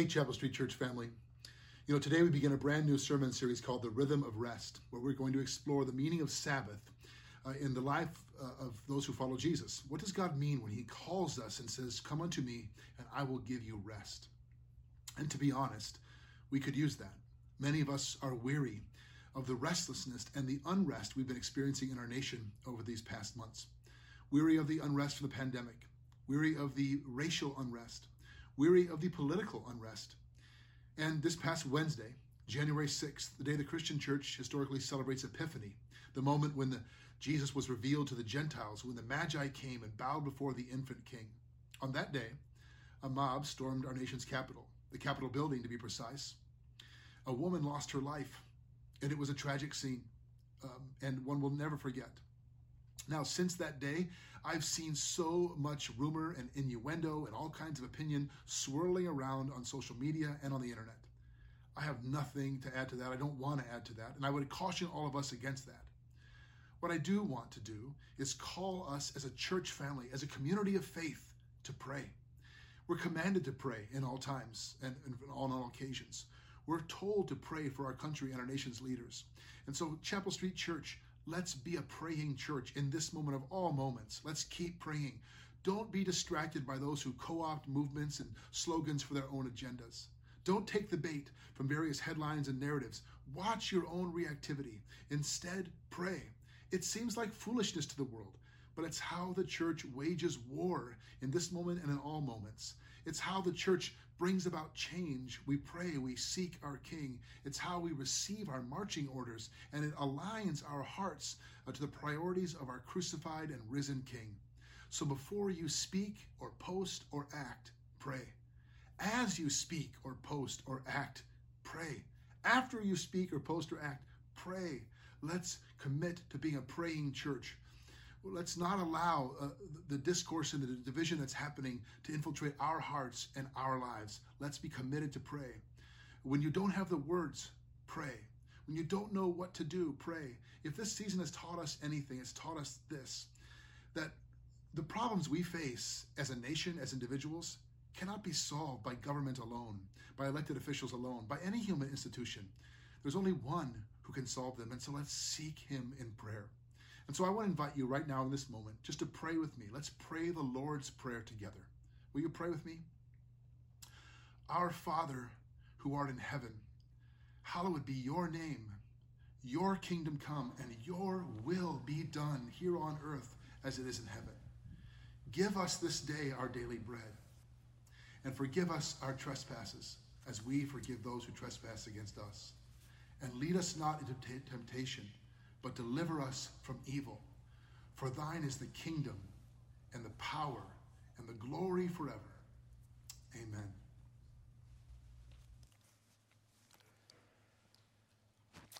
Hey, Chapel Street Church family. You know, today we begin a brand new sermon series called The Rhythm of Rest, where we're going to explore the meaning of Sabbath uh, in the life uh, of those who follow Jesus. What does God mean when He calls us and says, Come unto me, and I will give you rest? And to be honest, we could use that. Many of us are weary of the restlessness and the unrest we've been experiencing in our nation over these past months. Weary of the unrest from the pandemic, weary of the racial unrest, weary of the political unrest. And this past Wednesday, January 6th, the day the Christian church historically celebrates Epiphany, the moment when the, Jesus was revealed to the Gentiles, when the Magi came and bowed before the infant king. On that day, a mob stormed our nation's capital, the Capitol building to be precise. A woman lost her life, and it was a tragic scene, um, and one will never forget. Now, since that day, I've seen so much rumor and innuendo and all kinds of opinion swirling around on social media and on the internet. I have nothing to add to that. I don't want to add to that. And I would caution all of us against that. What I do want to do is call us as a church family, as a community of faith, to pray. We're commanded to pray in all times and, on all occasions. We're told to pray for our country and our nation's leaders. And so, Chapel Street Church, Let's be a praying church in this moment of all moments. Let's keep praying. Don't be distracted by those who co opt movements and slogans for their own agendas. Don't take the bait from various headlines and narratives. Watch your own reactivity. Instead, pray. It seems like foolishness to the world, but it's how the church wages war in this moment and in all moments. It's how the church brings about change. We pray, we seek our King. It's how we receive our marching orders, and it aligns our hearts uh, to the priorities of our crucified and risen King. So before you speak or post or act, pray. As you speak or post or act, pray. After you speak or post or act, pray. Let's commit to being a praying church let's not allow uh, the discourse and the division that's happening to infiltrate our hearts and our lives. Let's be committed to pray. When you don't have the words, pray. When you don't know what to do, pray. If this season has taught us anything, it's taught us this that the problems we face as a nation, as individuals, cannot be solved by government alone, by elected officials alone, by any human institution. There's only one who can solve them, and so let's seek him in prayer. And so I want to invite you right now in this moment just to pray with me. Let's pray the Lord's Prayer together. Will you pray with me? Our Father who art in heaven, hallowed be your name. Your kingdom come and your will be done here on earth as it is in heaven. Give us this day our daily bread and forgive us our trespasses as we forgive those who trespass against us. And lead us not into t- temptation but deliver us from evil. For thine is the kingdom and the power and the glory forever. Amen.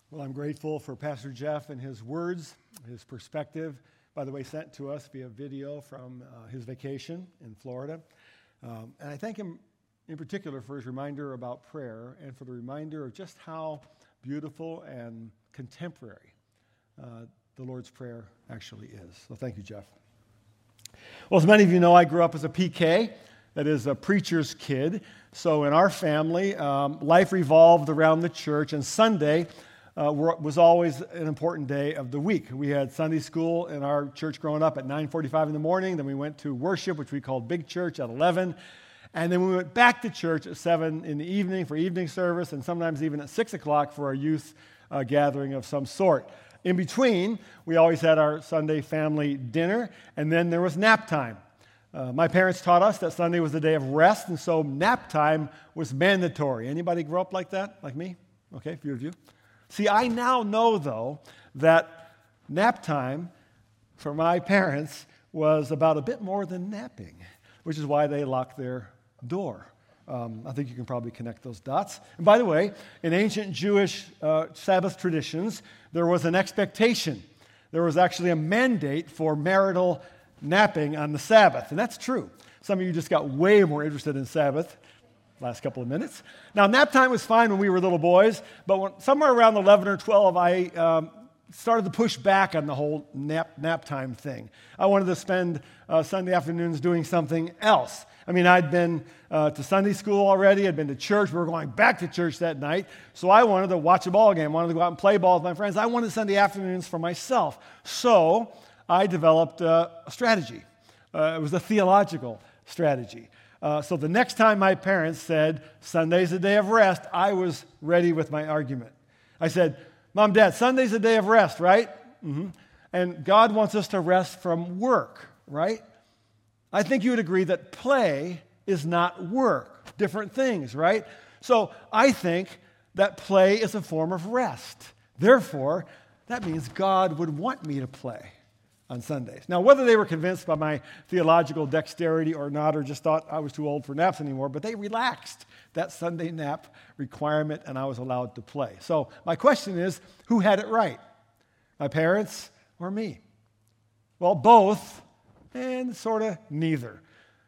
Well, I'm grateful for Pastor Jeff and his words, his perspective. By the way, sent to us via video from uh, his vacation in Florida. Um, and I thank him in particular for his reminder about prayer and for the reminder of just how beautiful and contemporary uh, the Lord's Prayer actually is. So thank you, Jeff. Well, as many of you know, I grew up as a PK, that is a preacher's kid. So in our family, um, life revolved around the church, and Sunday uh, was always an important day of the week. We had Sunday school in our church growing up at 9:45 in the morning. Then we went to worship, which we called Big Church, at 11. And then we went back to church at 7 in the evening for evening service, and sometimes even at 6 o'clock for our youth uh, gathering of some sort. In between, we always had our Sunday family dinner, and then there was nap time. Uh, my parents taught us that Sunday was a day of rest, and so nap time was mandatory. Anybody grow up like that, like me? Okay, a few of you. See, I now know, though, that nap time for my parents was about a bit more than napping, which is why they locked their door. Um, I think you can probably connect those dots. And by the way, in ancient Jewish uh, Sabbath traditions, there was an expectation. There was actually a mandate for marital napping on the Sabbath. And that's true. Some of you just got way more interested in Sabbath last couple of minutes. Now, nap time was fine when we were little boys, but when, somewhere around 11 or 12, I um, started to push back on the whole nap, nap time thing. I wanted to spend uh, Sunday afternoons doing something else. I mean, I'd been uh, to Sunday school already, I'd been to church, we were going back to church that night, so I wanted to watch a ball game, I wanted to go out and play ball with my friends. I wanted Sunday afternoons for myself. So I developed uh, a strategy. Uh, it was a theological strategy. Uh, so the next time my parents said, Sunday's a day of rest, I was ready with my argument. I said, Mom, Dad, Sunday's a day of rest, right? Mm-hmm. And God wants us to rest from work, right? I think you would agree that play is not work, different things, right? So I think that play is a form of rest. Therefore, that means God would want me to play on Sundays. Now, whether they were convinced by my theological dexterity or not, or just thought I was too old for naps anymore, but they relaxed that Sunday nap requirement and I was allowed to play. So, my question is who had it right? My parents or me? Well, both and sort of neither.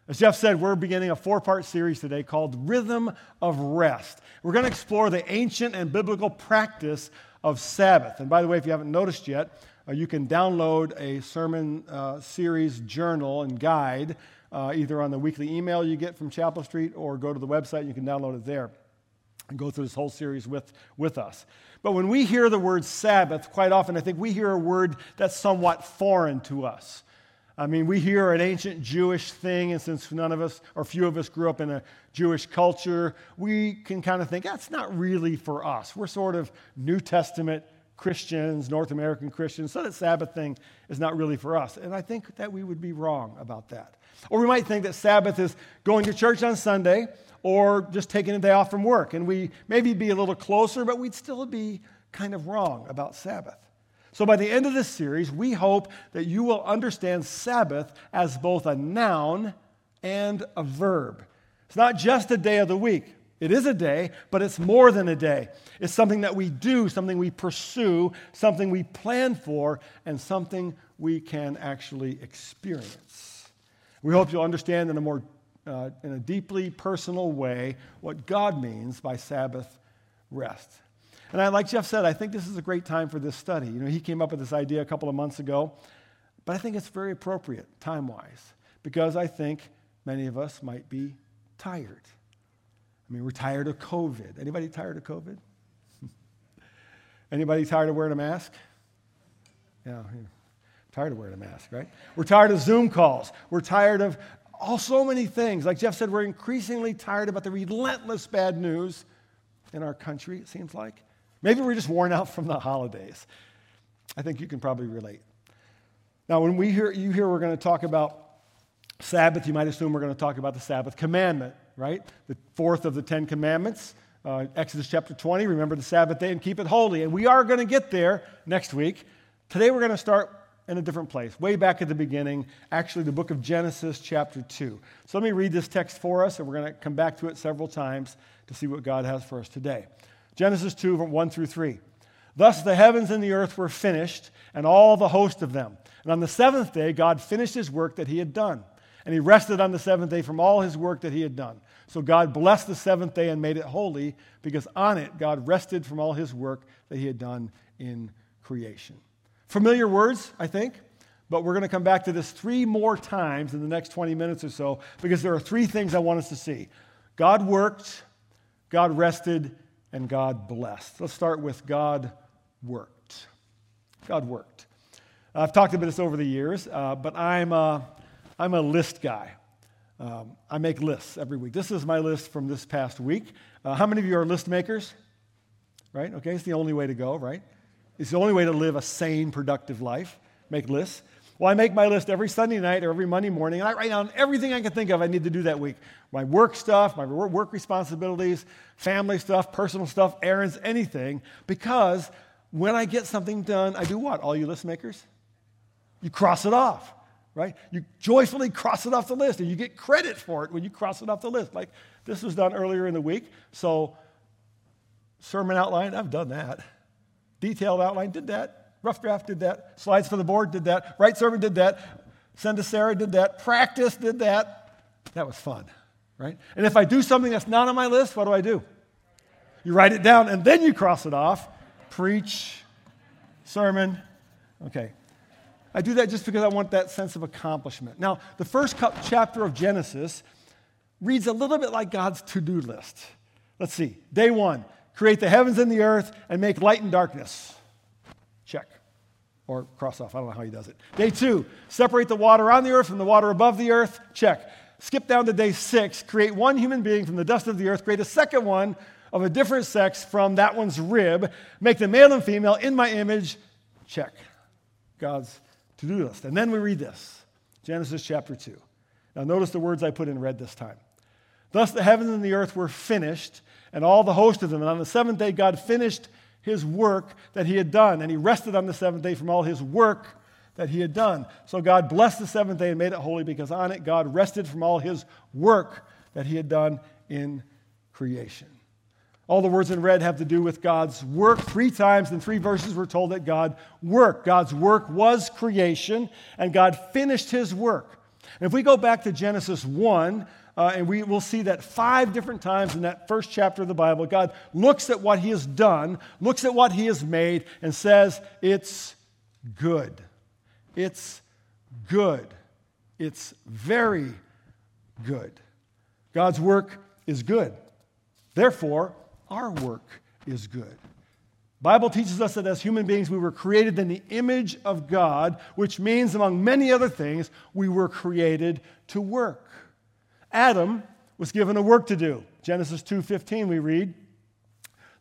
As Jeff said, we're beginning a four part series today called Rhythm of Rest. We're going to explore the ancient and biblical practice of Sabbath. And by the way, if you haven't noticed yet, you can download a sermon uh, series journal and guide uh, either on the weekly email you get from Chapel Street or go to the website. You can download it there and go through this whole series with, with us. But when we hear the word Sabbath, quite often I think we hear a word that's somewhat foreign to us. I mean, we hear an ancient Jewish thing, and since none of us, or few of us, grew up in a Jewish culture, we can kind of think that's not really for us. We're sort of New Testament Christians, North American Christians, so that Sabbath thing is not really for us. And I think that we would be wrong about that. Or we might think that Sabbath is going to church on Sunday or just taking a day off from work. And we maybe be a little closer, but we'd still be kind of wrong about Sabbath. So by the end of this series, we hope that you will understand Sabbath as both a noun and a verb. It's not just a day of the week. It is a day, but it's more than a day. It's something that we do, something we pursue, something we plan for, and something we can actually experience. We hope you'll understand in a more uh, in a deeply personal way what God means by Sabbath rest. And I, like Jeff said, I think this is a great time for this study. You know, he came up with this idea a couple of months ago, but I think it's very appropriate time wise because I think many of us might be tired. I mean, we're tired of COVID. Anybody tired of COVID? Anybody tired of wearing a mask? Yeah, tired of wearing a mask, right? We're tired of Zoom calls. We're tired of all so many things. Like Jeff said, we're increasingly tired about the relentless bad news in our country, it seems like. Maybe we're just worn out from the holidays. I think you can probably relate. Now, when we hear you hear we're going to talk about Sabbath, you might assume we're going to talk about the Sabbath commandment right? The fourth of the Ten Commandments, uh, Exodus chapter 20. Remember the Sabbath day and keep it holy. And we are going to get there next week. Today we're going to start in a different place, way back at the beginning, actually, the book of Genesis, chapter 2. So let me read this text for us, and we're going to come back to it several times to see what God has for us today. Genesis 2, 1 through 3. Thus the heavens and the earth were finished, and all the host of them. And on the seventh day, God finished his work that he had done. And he rested on the seventh day from all his work that he had done. So God blessed the seventh day and made it holy because on it God rested from all his work that he had done in creation. Familiar words, I think, but we're going to come back to this three more times in the next 20 minutes or so because there are three things I want us to see God worked, God rested, and God blessed. Let's start with God worked. God worked. I've talked about this over the years, uh, but I'm, uh, I'm a list guy. Um, I make lists every week. This is my list from this past week. Uh, how many of you are list makers? Right? Okay, it's the only way to go, right? It's the only way to live a sane, productive life. Make lists. Well, I make my list every Sunday night or every Monday morning, and I write down everything I can think of I need to do that week my work stuff, my work responsibilities, family stuff, personal stuff, errands, anything. Because when I get something done, I do what? All you list makers? You cross it off right? You joyfully cross it off the list and you get credit for it when you cross it off the list. Like this was done earlier in the week. So, sermon outline, I've done that. Detailed outline, did that. Rough draft, did that. Slides for the board, did that. Write sermon, did that. Send to Sarah, did that. Practice, did that. That was fun, right? And if I do something that's not on my list, what do I do? You write it down and then you cross it off. Preach, sermon. Okay. I do that just because I want that sense of accomplishment. Now, the first chapter of Genesis reads a little bit like God's to do list. Let's see. Day one create the heavens and the earth and make light and darkness. Check. Or cross off. I don't know how he does it. Day two separate the water on the earth from the water above the earth. Check. Skip down to day six create one human being from the dust of the earth, create a second one of a different sex from that one's rib, make them male and female in my image. Check. God's to do list. And then we read this Genesis chapter 2. Now, notice the words I put in red this time. Thus the heavens and the earth were finished, and all the host of them. And on the seventh day, God finished his work that he had done, and he rested on the seventh day from all his work that he had done. So God blessed the seventh day and made it holy because on it God rested from all his work that he had done in creation. All the words in red have to do with God's work. Three times in three verses, we're told that God worked. God's work was creation, and God finished his work. And if we go back to Genesis 1, uh, and we will see that five different times in that first chapter of the Bible, God looks at what he has done, looks at what he has made, and says, It's good. It's good. It's very good. God's work is good. Therefore, our work is good. Bible teaches us that as human beings we were created in the image of God, which means among many other things we were created to work. Adam was given a work to do. Genesis 2:15 we read,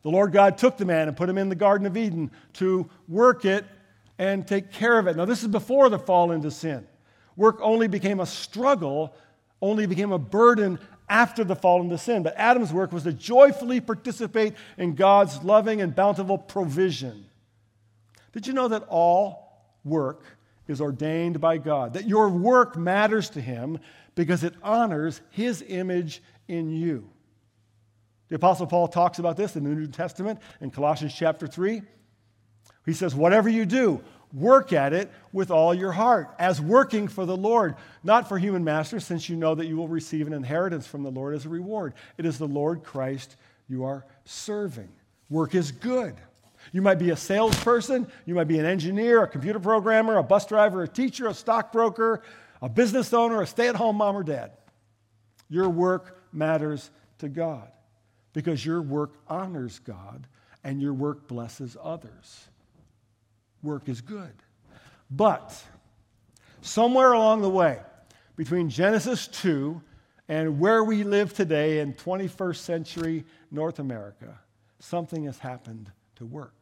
"The Lord God took the man and put him in the garden of Eden to work it and take care of it." Now this is before the fall into sin. Work only became a struggle, only became a burden after the fall into sin. But Adam's work was to joyfully participate in God's loving and bountiful provision. Did you know that all work is ordained by God? That your work matters to Him because it honors His image in you. The Apostle Paul talks about this in the New Testament in Colossians chapter 3. He says, Whatever you do, Work at it with all your heart, as working for the Lord, not for human masters, since you know that you will receive an inheritance from the Lord as a reward. It is the Lord Christ you are serving. Work is good. You might be a salesperson, you might be an engineer, a computer programmer, a bus driver, a teacher, a stockbroker, a business owner, a stay at home mom or dad. Your work matters to God because your work honors God and your work blesses others work is good. But somewhere along the way, between Genesis 2 and where we live today in 21st century North America, something has happened to work.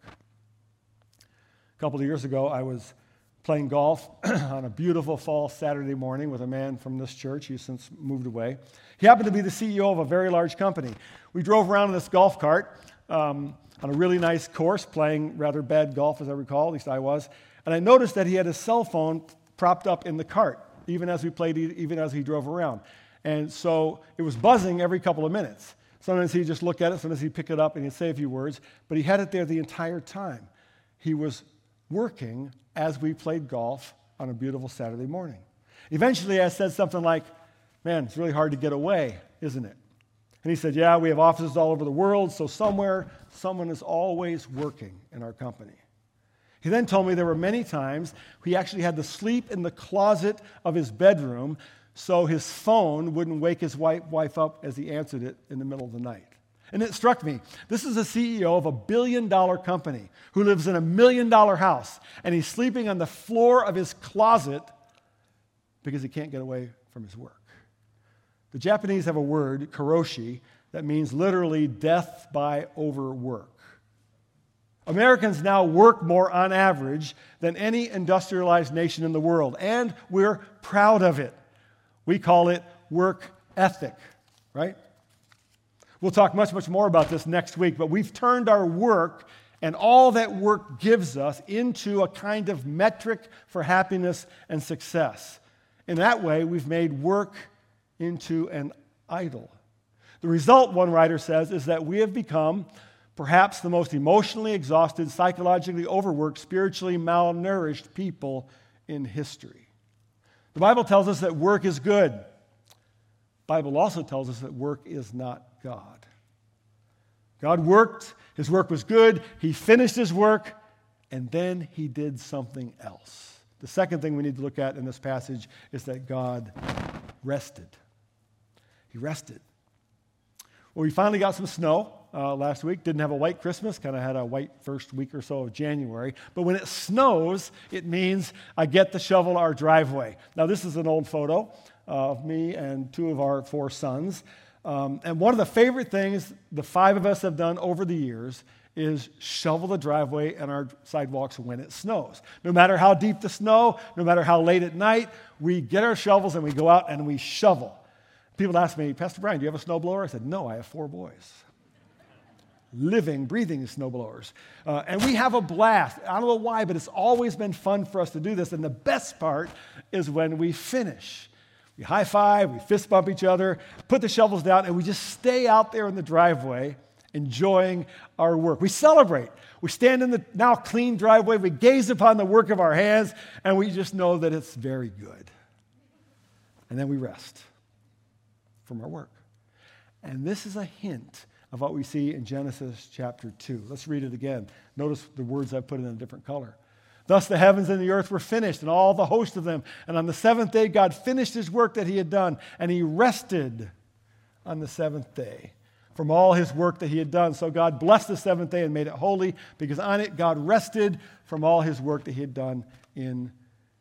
A couple of years ago, I was playing golf on a beautiful fall Saturday morning with a man from this church. He's since moved away. He happened to be the CEO of a very large company. We drove around in this golf cart. Um, on a really nice course, playing rather bad golf, as I recall, at least I was. And I noticed that he had his cell phone propped up in the cart, even as we played, even as he drove around. And so it was buzzing every couple of minutes. Sometimes he'd just look at it, sometimes he'd pick it up and he'd say a few words, but he had it there the entire time. He was working as we played golf on a beautiful Saturday morning. Eventually, I said something like, Man, it's really hard to get away, isn't it? And he said, Yeah, we have offices all over the world, so somewhere someone is always working in our company. He then told me there were many times he actually had to sleep in the closet of his bedroom so his phone wouldn't wake his wife up as he answered it in the middle of the night. And it struck me this is a CEO of a billion dollar company who lives in a million dollar house, and he's sleeping on the floor of his closet because he can't get away from his work. The Japanese have a word, karoshi, that means literally death by overwork. Americans now work more on average than any industrialized nation in the world, and we're proud of it. We call it work ethic, right? We'll talk much, much more about this next week, but we've turned our work and all that work gives us into a kind of metric for happiness and success. In that way, we've made work into an idol. The result, one writer says, is that we have become perhaps the most emotionally exhausted, psychologically overworked, spiritually malnourished people in history. The Bible tells us that work is good. The Bible also tells us that work is not God. God worked, his work was good, he finished his work, and then he did something else. The second thing we need to look at in this passage is that God rested. He rested. Well, we finally got some snow uh, last week. Didn't have a white Christmas, kind of had a white first week or so of January. But when it snows, it means I get to shovel our driveway. Now, this is an old photo of me and two of our four sons. Um, and one of the favorite things the five of us have done over the years is shovel the driveway and our sidewalks when it snows. No matter how deep the snow, no matter how late at night, we get our shovels and we go out and we shovel. People ask me, Pastor Brian, do you have a snowblower? I said, No, I have four boys. Living, breathing snowblowers. Uh, and we have a blast. I don't know why, but it's always been fun for us to do this. And the best part is when we finish. We high five, we fist bump each other, put the shovels down, and we just stay out there in the driveway enjoying our work. We celebrate. We stand in the now clean driveway, we gaze upon the work of our hands, and we just know that it's very good. And then we rest from our work. And this is a hint of what we see in Genesis chapter 2. Let's read it again. Notice the words I've put in a different color. Thus the heavens and the earth were finished, and all the host of them. And on the seventh day, God finished his work that he had done, and he rested on the seventh day from all his work that he had done. So God blessed the seventh day and made it holy because on it God rested from all his work that he had done in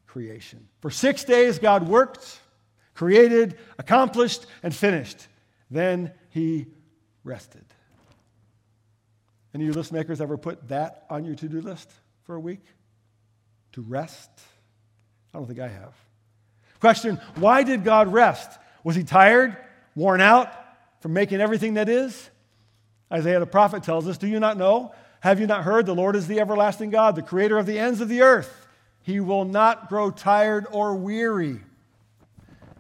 creation. For six days, God worked, created, accomplished, and finished. Then he rested. Any of you list makers ever put that on your to do list for a week? To rest? I don't think I have. Question Why did God rest? Was he tired, worn out, from making everything that is? Isaiah the prophet tells us, Do you not know? Have you not heard? The Lord is the everlasting God, the creator of the ends of the earth. He will not grow tired or weary.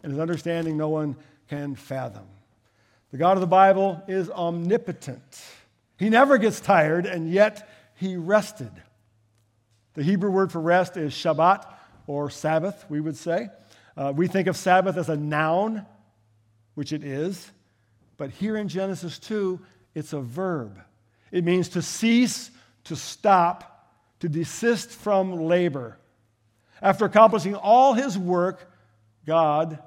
And his understanding no one can fathom. The God of the Bible is omnipotent. He never gets tired, and yet he rested. The Hebrew word for rest is Shabbat or Sabbath, we would say. Uh, we think of Sabbath as a noun, which it is. But here in Genesis 2, it's a verb. It means to cease, to stop, to desist from labor. After accomplishing all his work, God,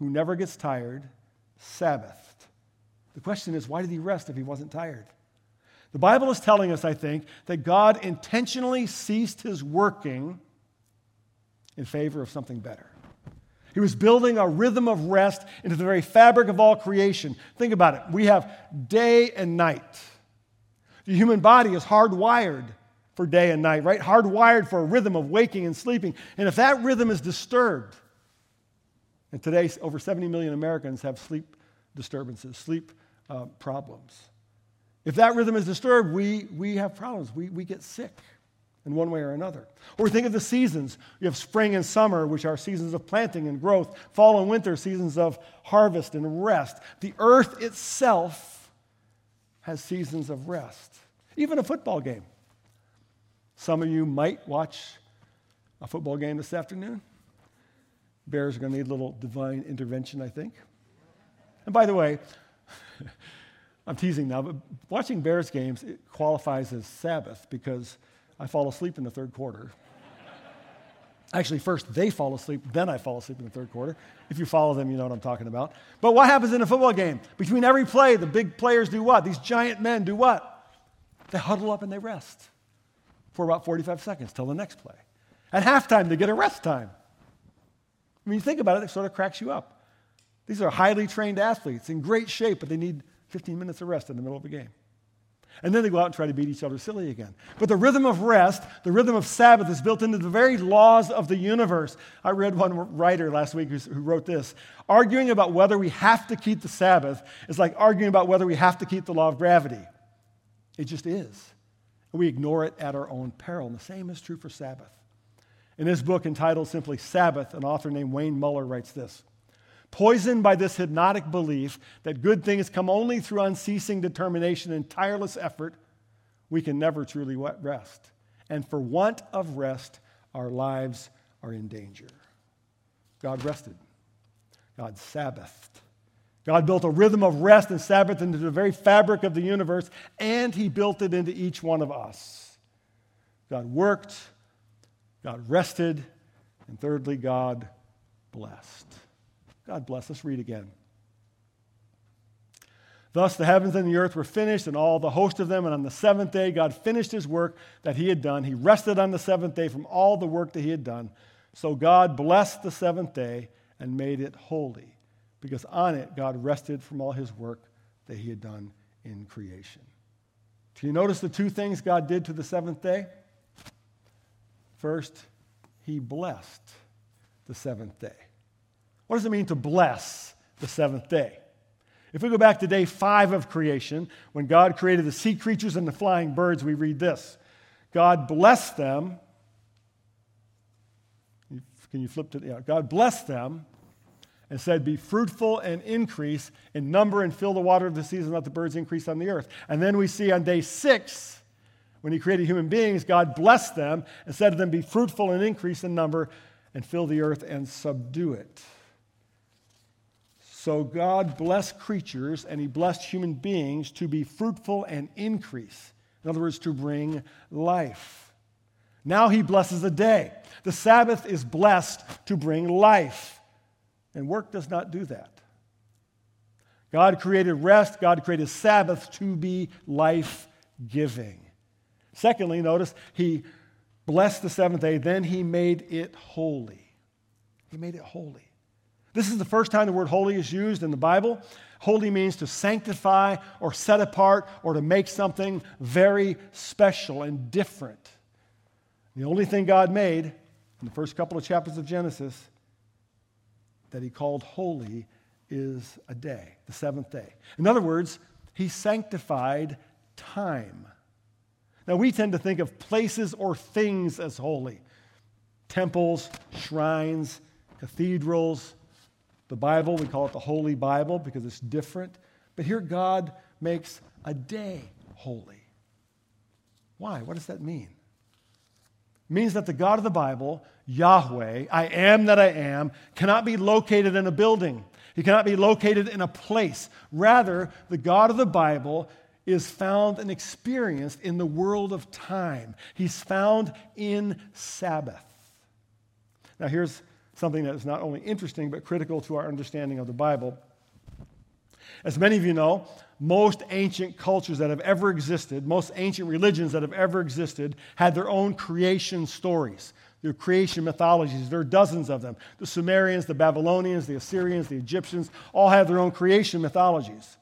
who never gets tired, Sabbathed. The question is, why did he rest if he wasn't tired? The Bible is telling us, I think, that God intentionally ceased his working in favor of something better. He was building a rhythm of rest into the very fabric of all creation. Think about it. We have day and night. The human body is hardwired for day and night, right? Hardwired for a rhythm of waking and sleeping. And if that rhythm is disturbed, and today over 70 million Americans have sleep disturbances, sleep uh, problems. If that rhythm is disturbed, we, we have problems. We, we get sick in one way or another. Or think of the seasons. You have spring and summer, which are seasons of planting and growth, fall and winter, seasons of harvest and rest. The earth itself has seasons of rest, even a football game. Some of you might watch a football game this afternoon. Bears are going to need a little divine intervention, I think. And by the way, I'm teasing now, but watching Bears games qualifies as Sabbath because I fall asleep in the third quarter. Actually, first they fall asleep, then I fall asleep in the third quarter. If you follow them, you know what I'm talking about. But what happens in a football game? Between every play, the big players do what? These giant men do what? They huddle up and they rest for about 45 seconds till the next play. At halftime, they get a rest time. Mean, you think about it, it sort of cracks you up. These are highly trained athletes in great shape, but they need 15 minutes of rest in the middle of a game. And then they go out and try to beat each other silly again. But the rhythm of rest, the rhythm of Sabbath, is built into the very laws of the universe. I read one writer last week who wrote this Arguing about whether we have to keep the Sabbath is like arguing about whether we have to keep the law of gravity. It just is. We ignore it at our own peril. And the same is true for Sabbath. In his book entitled simply Sabbath, an author named Wayne Muller writes this Poisoned by this hypnotic belief that good things come only through unceasing determination and tireless effort, we can never truly rest. And for want of rest, our lives are in danger. God rested. God Sabbathed. God built a rhythm of rest and Sabbath into the very fabric of the universe, and He built it into each one of us. God worked, God rested, and thirdly, God blessed. God bless. Let's read again. Thus the heavens and the earth were finished, and all the host of them. And on the seventh day, God finished his work that he had done. He rested on the seventh day from all the work that he had done. So God blessed the seventh day and made it holy, because on it God rested from all his work that he had done in creation. Do you notice the two things God did to the seventh day? First, he blessed the seventh day. What does it mean to bless the seventh day? If we go back to day five of creation, when God created the sea creatures and the flying birds, we read this God blessed them. Can you flip to the, yeah, God blessed them and said, Be fruitful and increase in number and fill the water of the seas and let the birds increase on the earth. And then we see on day six, when he created human beings, God blessed them and said to them, Be fruitful and increase in number and fill the earth and subdue it. So God blessed creatures and he blessed human beings to be fruitful and increase. In other words, to bring life. Now he blesses a day. The Sabbath is blessed to bring life. And work does not do that. God created rest, God created Sabbath to be life giving. Secondly, notice he blessed the seventh day, then he made it holy. He made it holy. This is the first time the word holy is used in the Bible. Holy means to sanctify or set apart or to make something very special and different. The only thing God made in the first couple of chapters of Genesis that he called holy is a day, the seventh day. In other words, he sanctified time. Now, we tend to think of places or things as holy temples, shrines, cathedrals, the Bible, we call it the Holy Bible because it's different. But here, God makes a day holy. Why? What does that mean? It means that the God of the Bible, Yahweh, I am that I am, cannot be located in a building. He cannot be located in a place. Rather, the God of the Bible is found and experienced in the world of time. He's found in Sabbath. Now, here's something that is not only interesting but critical to our understanding of the Bible. As many of you know, most ancient cultures that have ever existed, most ancient religions that have ever existed, had their own creation stories, their creation mythologies. There are dozens of them. The Sumerians, the Babylonians, the Assyrians, the Egyptians all have their own creation mythologies.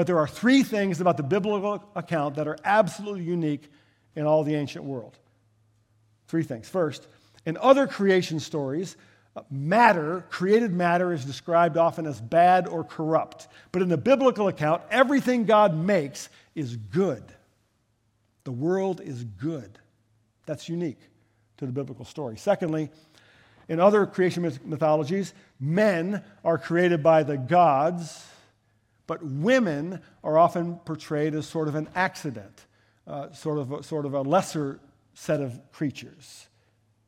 But there are three things about the biblical account that are absolutely unique in all the ancient world. Three things. First, in other creation stories, uh, matter, created matter, is described often as bad or corrupt. But in the biblical account, everything God makes is good. The world is good. That's unique to the biblical story. Secondly, in other creation mythologies, men are created by the gods, but women are often portrayed as sort of an accident, uh, sort, of a, sort of a lesser set of creatures.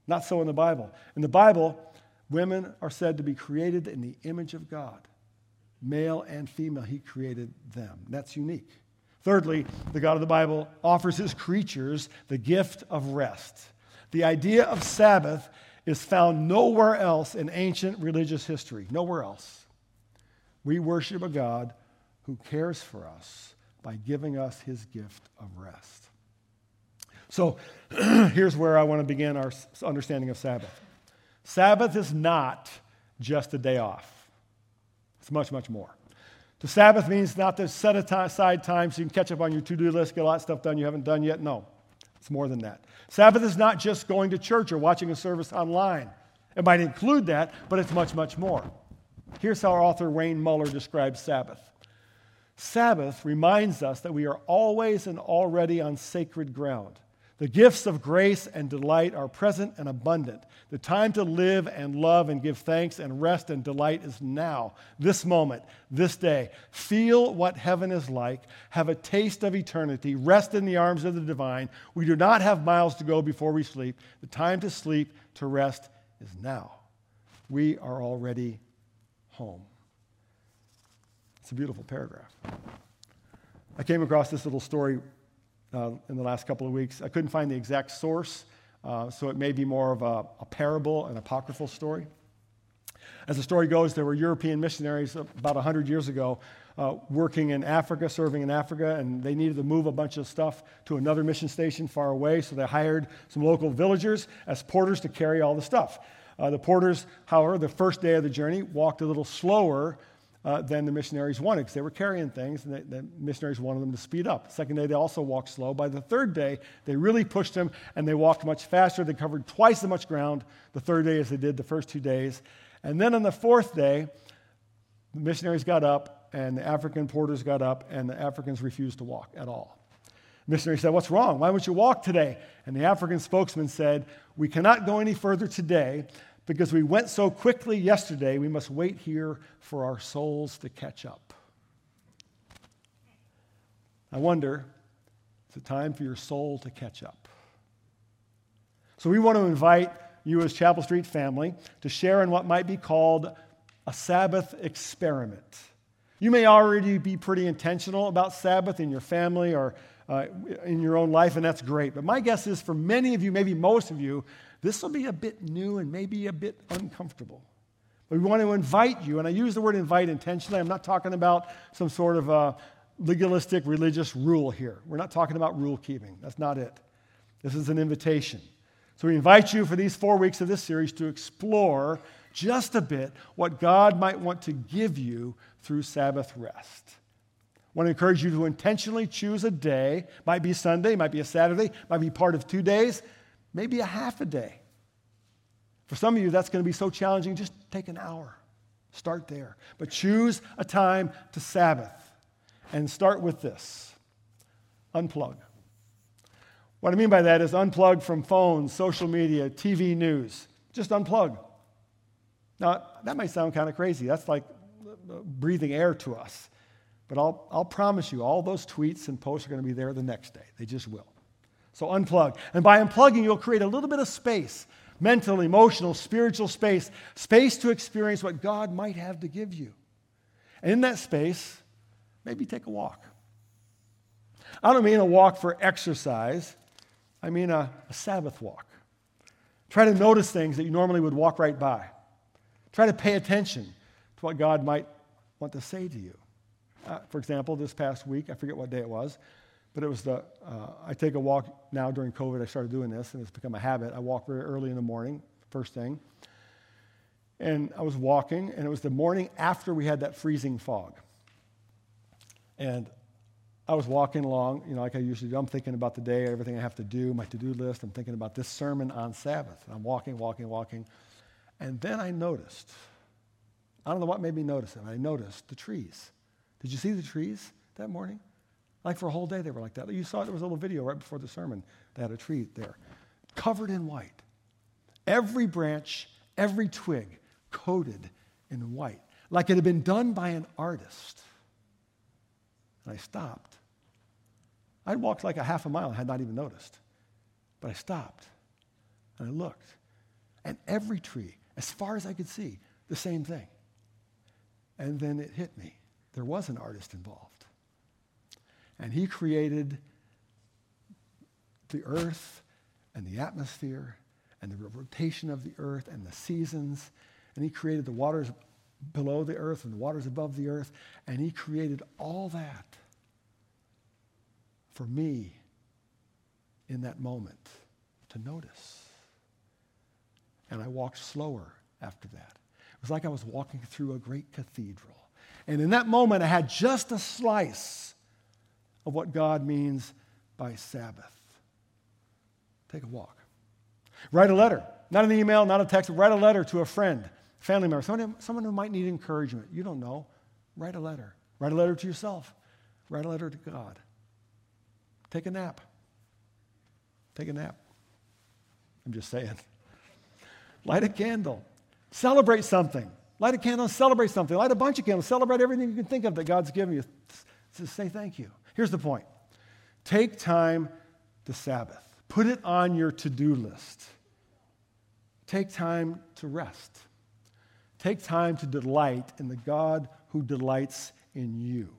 Not so in the Bible. In the Bible, Women are said to be created in the image of God. Male and female, He created them. That's unique. Thirdly, the God of the Bible offers His creatures the gift of rest. The idea of Sabbath is found nowhere else in ancient religious history, nowhere else. We worship a God who cares for us by giving us his gift of rest. So here's where I want to begin our understanding of Sabbath. Sabbath is not just a day off, it's much, much more. The Sabbath means not to set aside time so you can catch up on your to do list, get a lot of stuff done you haven't done yet. No, it's more than that. Sabbath is not just going to church or watching a service online. It might include that, but it's much, much more. Here's how author Wayne Muller describes Sabbath Sabbath reminds us that we are always and already on sacred ground. The gifts of grace and delight are present and abundant. The time to live and love and give thanks and rest and delight is now, this moment, this day. Feel what heaven is like. Have a taste of eternity. Rest in the arms of the divine. We do not have miles to go before we sleep. The time to sleep, to rest, is now. We are already home. It's a beautiful paragraph. I came across this little story uh, in the last couple of weeks. I couldn't find the exact source, uh, so it may be more of a, a parable, an apocryphal story. As the story goes, there were European missionaries about 100 years ago uh, working in Africa, serving in Africa, and they needed to move a bunch of stuff to another mission station far away, so they hired some local villagers as porters to carry all the stuff. Uh, the porters, however, the first day of the journey walked a little slower uh, than the missionaries wanted because they were carrying things and they, the missionaries wanted them to speed up. Second day, they also walked slow. By the third day, they really pushed them and they walked much faster. They covered twice as much ground the third day as they did the first two days. And then on the fourth day, the missionaries got up and the African porters got up and the Africans refused to walk at all. The missionary said, What's wrong? Why won't you walk today? And the African spokesman said, We cannot go any further today because we went so quickly yesterday, we must wait here for our souls to catch up. I wonder, is it time for your soul to catch up? So we want to invite you as Chapel Street family to share in what might be called a Sabbath experiment. You may already be pretty intentional about Sabbath in your family or uh, in your own life, and that's great. But my guess is for many of you, maybe most of you, this will be a bit new and maybe a bit uncomfortable. But we want to invite you, and I use the word invite intentionally. I'm not talking about some sort of a legalistic religious rule here. We're not talking about rule keeping. That's not it. This is an invitation. So we invite you for these four weeks of this series to explore just a bit what God might want to give you through Sabbath rest. I want to encourage you to intentionally choose a day. Might be Sunday, might be a Saturday, might be part of two days, maybe a half a day. For some of you, that's going to be so challenging, just take an hour. Start there. But choose a time to Sabbath. And start with this unplug. What I mean by that is unplug from phones, social media, TV news. Just unplug. Now, that might sound kind of crazy. That's like breathing air to us. But I'll, I'll promise you, all those tweets and posts are going to be there the next day. They just will. So unplug. And by unplugging, you'll create a little bit of space mental, emotional, spiritual space space to experience what God might have to give you. And in that space, maybe take a walk. I don't mean a walk for exercise, I mean a, a Sabbath walk. Try to notice things that you normally would walk right by. Try to pay attention to what God might want to say to you. Uh, for example, this past week, I forget what day it was, but it was the, uh, I take a walk now during COVID. I started doing this, and it's become a habit. I walk very early in the morning, first thing. And I was walking, and it was the morning after we had that freezing fog. And I was walking along, you know, like I usually do. I'm thinking about the day, everything I have to do, my to do list. I'm thinking about this sermon on Sabbath. I'm walking, walking, walking. And then I noticed, I don't know what made me notice it. But I noticed the trees. Did you see the trees that morning? Like for a whole day, they were like that. You saw it, there was a little video right before the sermon. They had a tree there, covered in white. Every branch, every twig coated in white, like it had been done by an artist. And I stopped. I'd walked like a half a mile and had not even noticed. But I stopped and I looked. And every tree, as far as I could see, the same thing. And then it hit me. There was an artist involved. And he created the earth and the atmosphere and the rotation of the earth and the seasons. And he created the waters below the earth and the waters above the earth. And he created all that for me in that moment to notice. And I walked slower after that. It was like I was walking through a great cathedral. And in that moment, I had just a slice of what God means by Sabbath. Take a walk. Write a letter, not an email, not a text, write a letter to a friend, family member, someone, someone who might need encouragement. You don't know. Write a letter. Write a letter to yourself. Write a letter to God. Take a nap. Take a nap. I'm just saying. Light a candle. Celebrate something. Light a candle and celebrate something. Light a bunch of candles. Celebrate everything you can think of that God's given you. Just say thank you. Here's the point take time to Sabbath, put it on your to do list. Take time to rest. Take time to delight in the God who delights in you.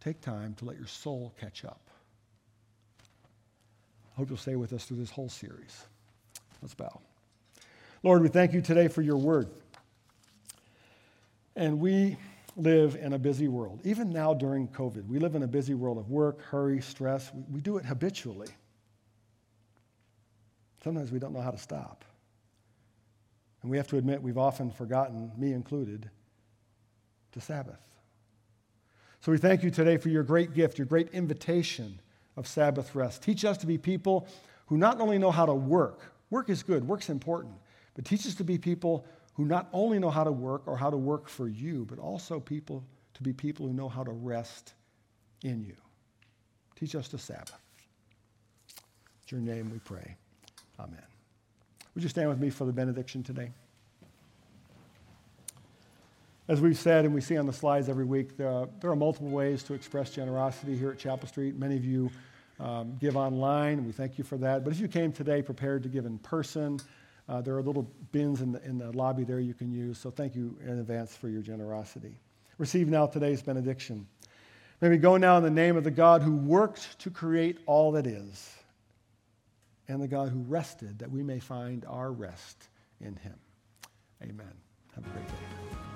Take time to let your soul catch up. I hope you'll stay with us through this whole series. Let's bow. Lord, we thank you today for your word. And we live in a busy world. Even now during COVID, we live in a busy world of work, hurry, stress. We, we do it habitually. Sometimes we don't know how to stop. And we have to admit we've often forgotten, me included, to Sabbath. So we thank you today for your great gift, your great invitation of Sabbath rest. Teach us to be people who not only know how to work, work is good, work's important, but teach us to be people who not only know how to work or how to work for you, but also people to be people who know how to rest in you. Teach us to Sabbath. In your name we pray. Amen. Would you stand with me for the benediction today? As we've said and we see on the slides every week, there are, there are multiple ways to express generosity here at Chapel Street. Many of you um, give online, we thank you for that. But if you came today prepared to give in person, uh, there are little bins in the, in the lobby there you can use. So thank you in advance for your generosity. Receive now today's benediction. May we go now in the name of the God who worked to create all that is, and the God who rested that we may find our rest in him. Amen. Have a great day.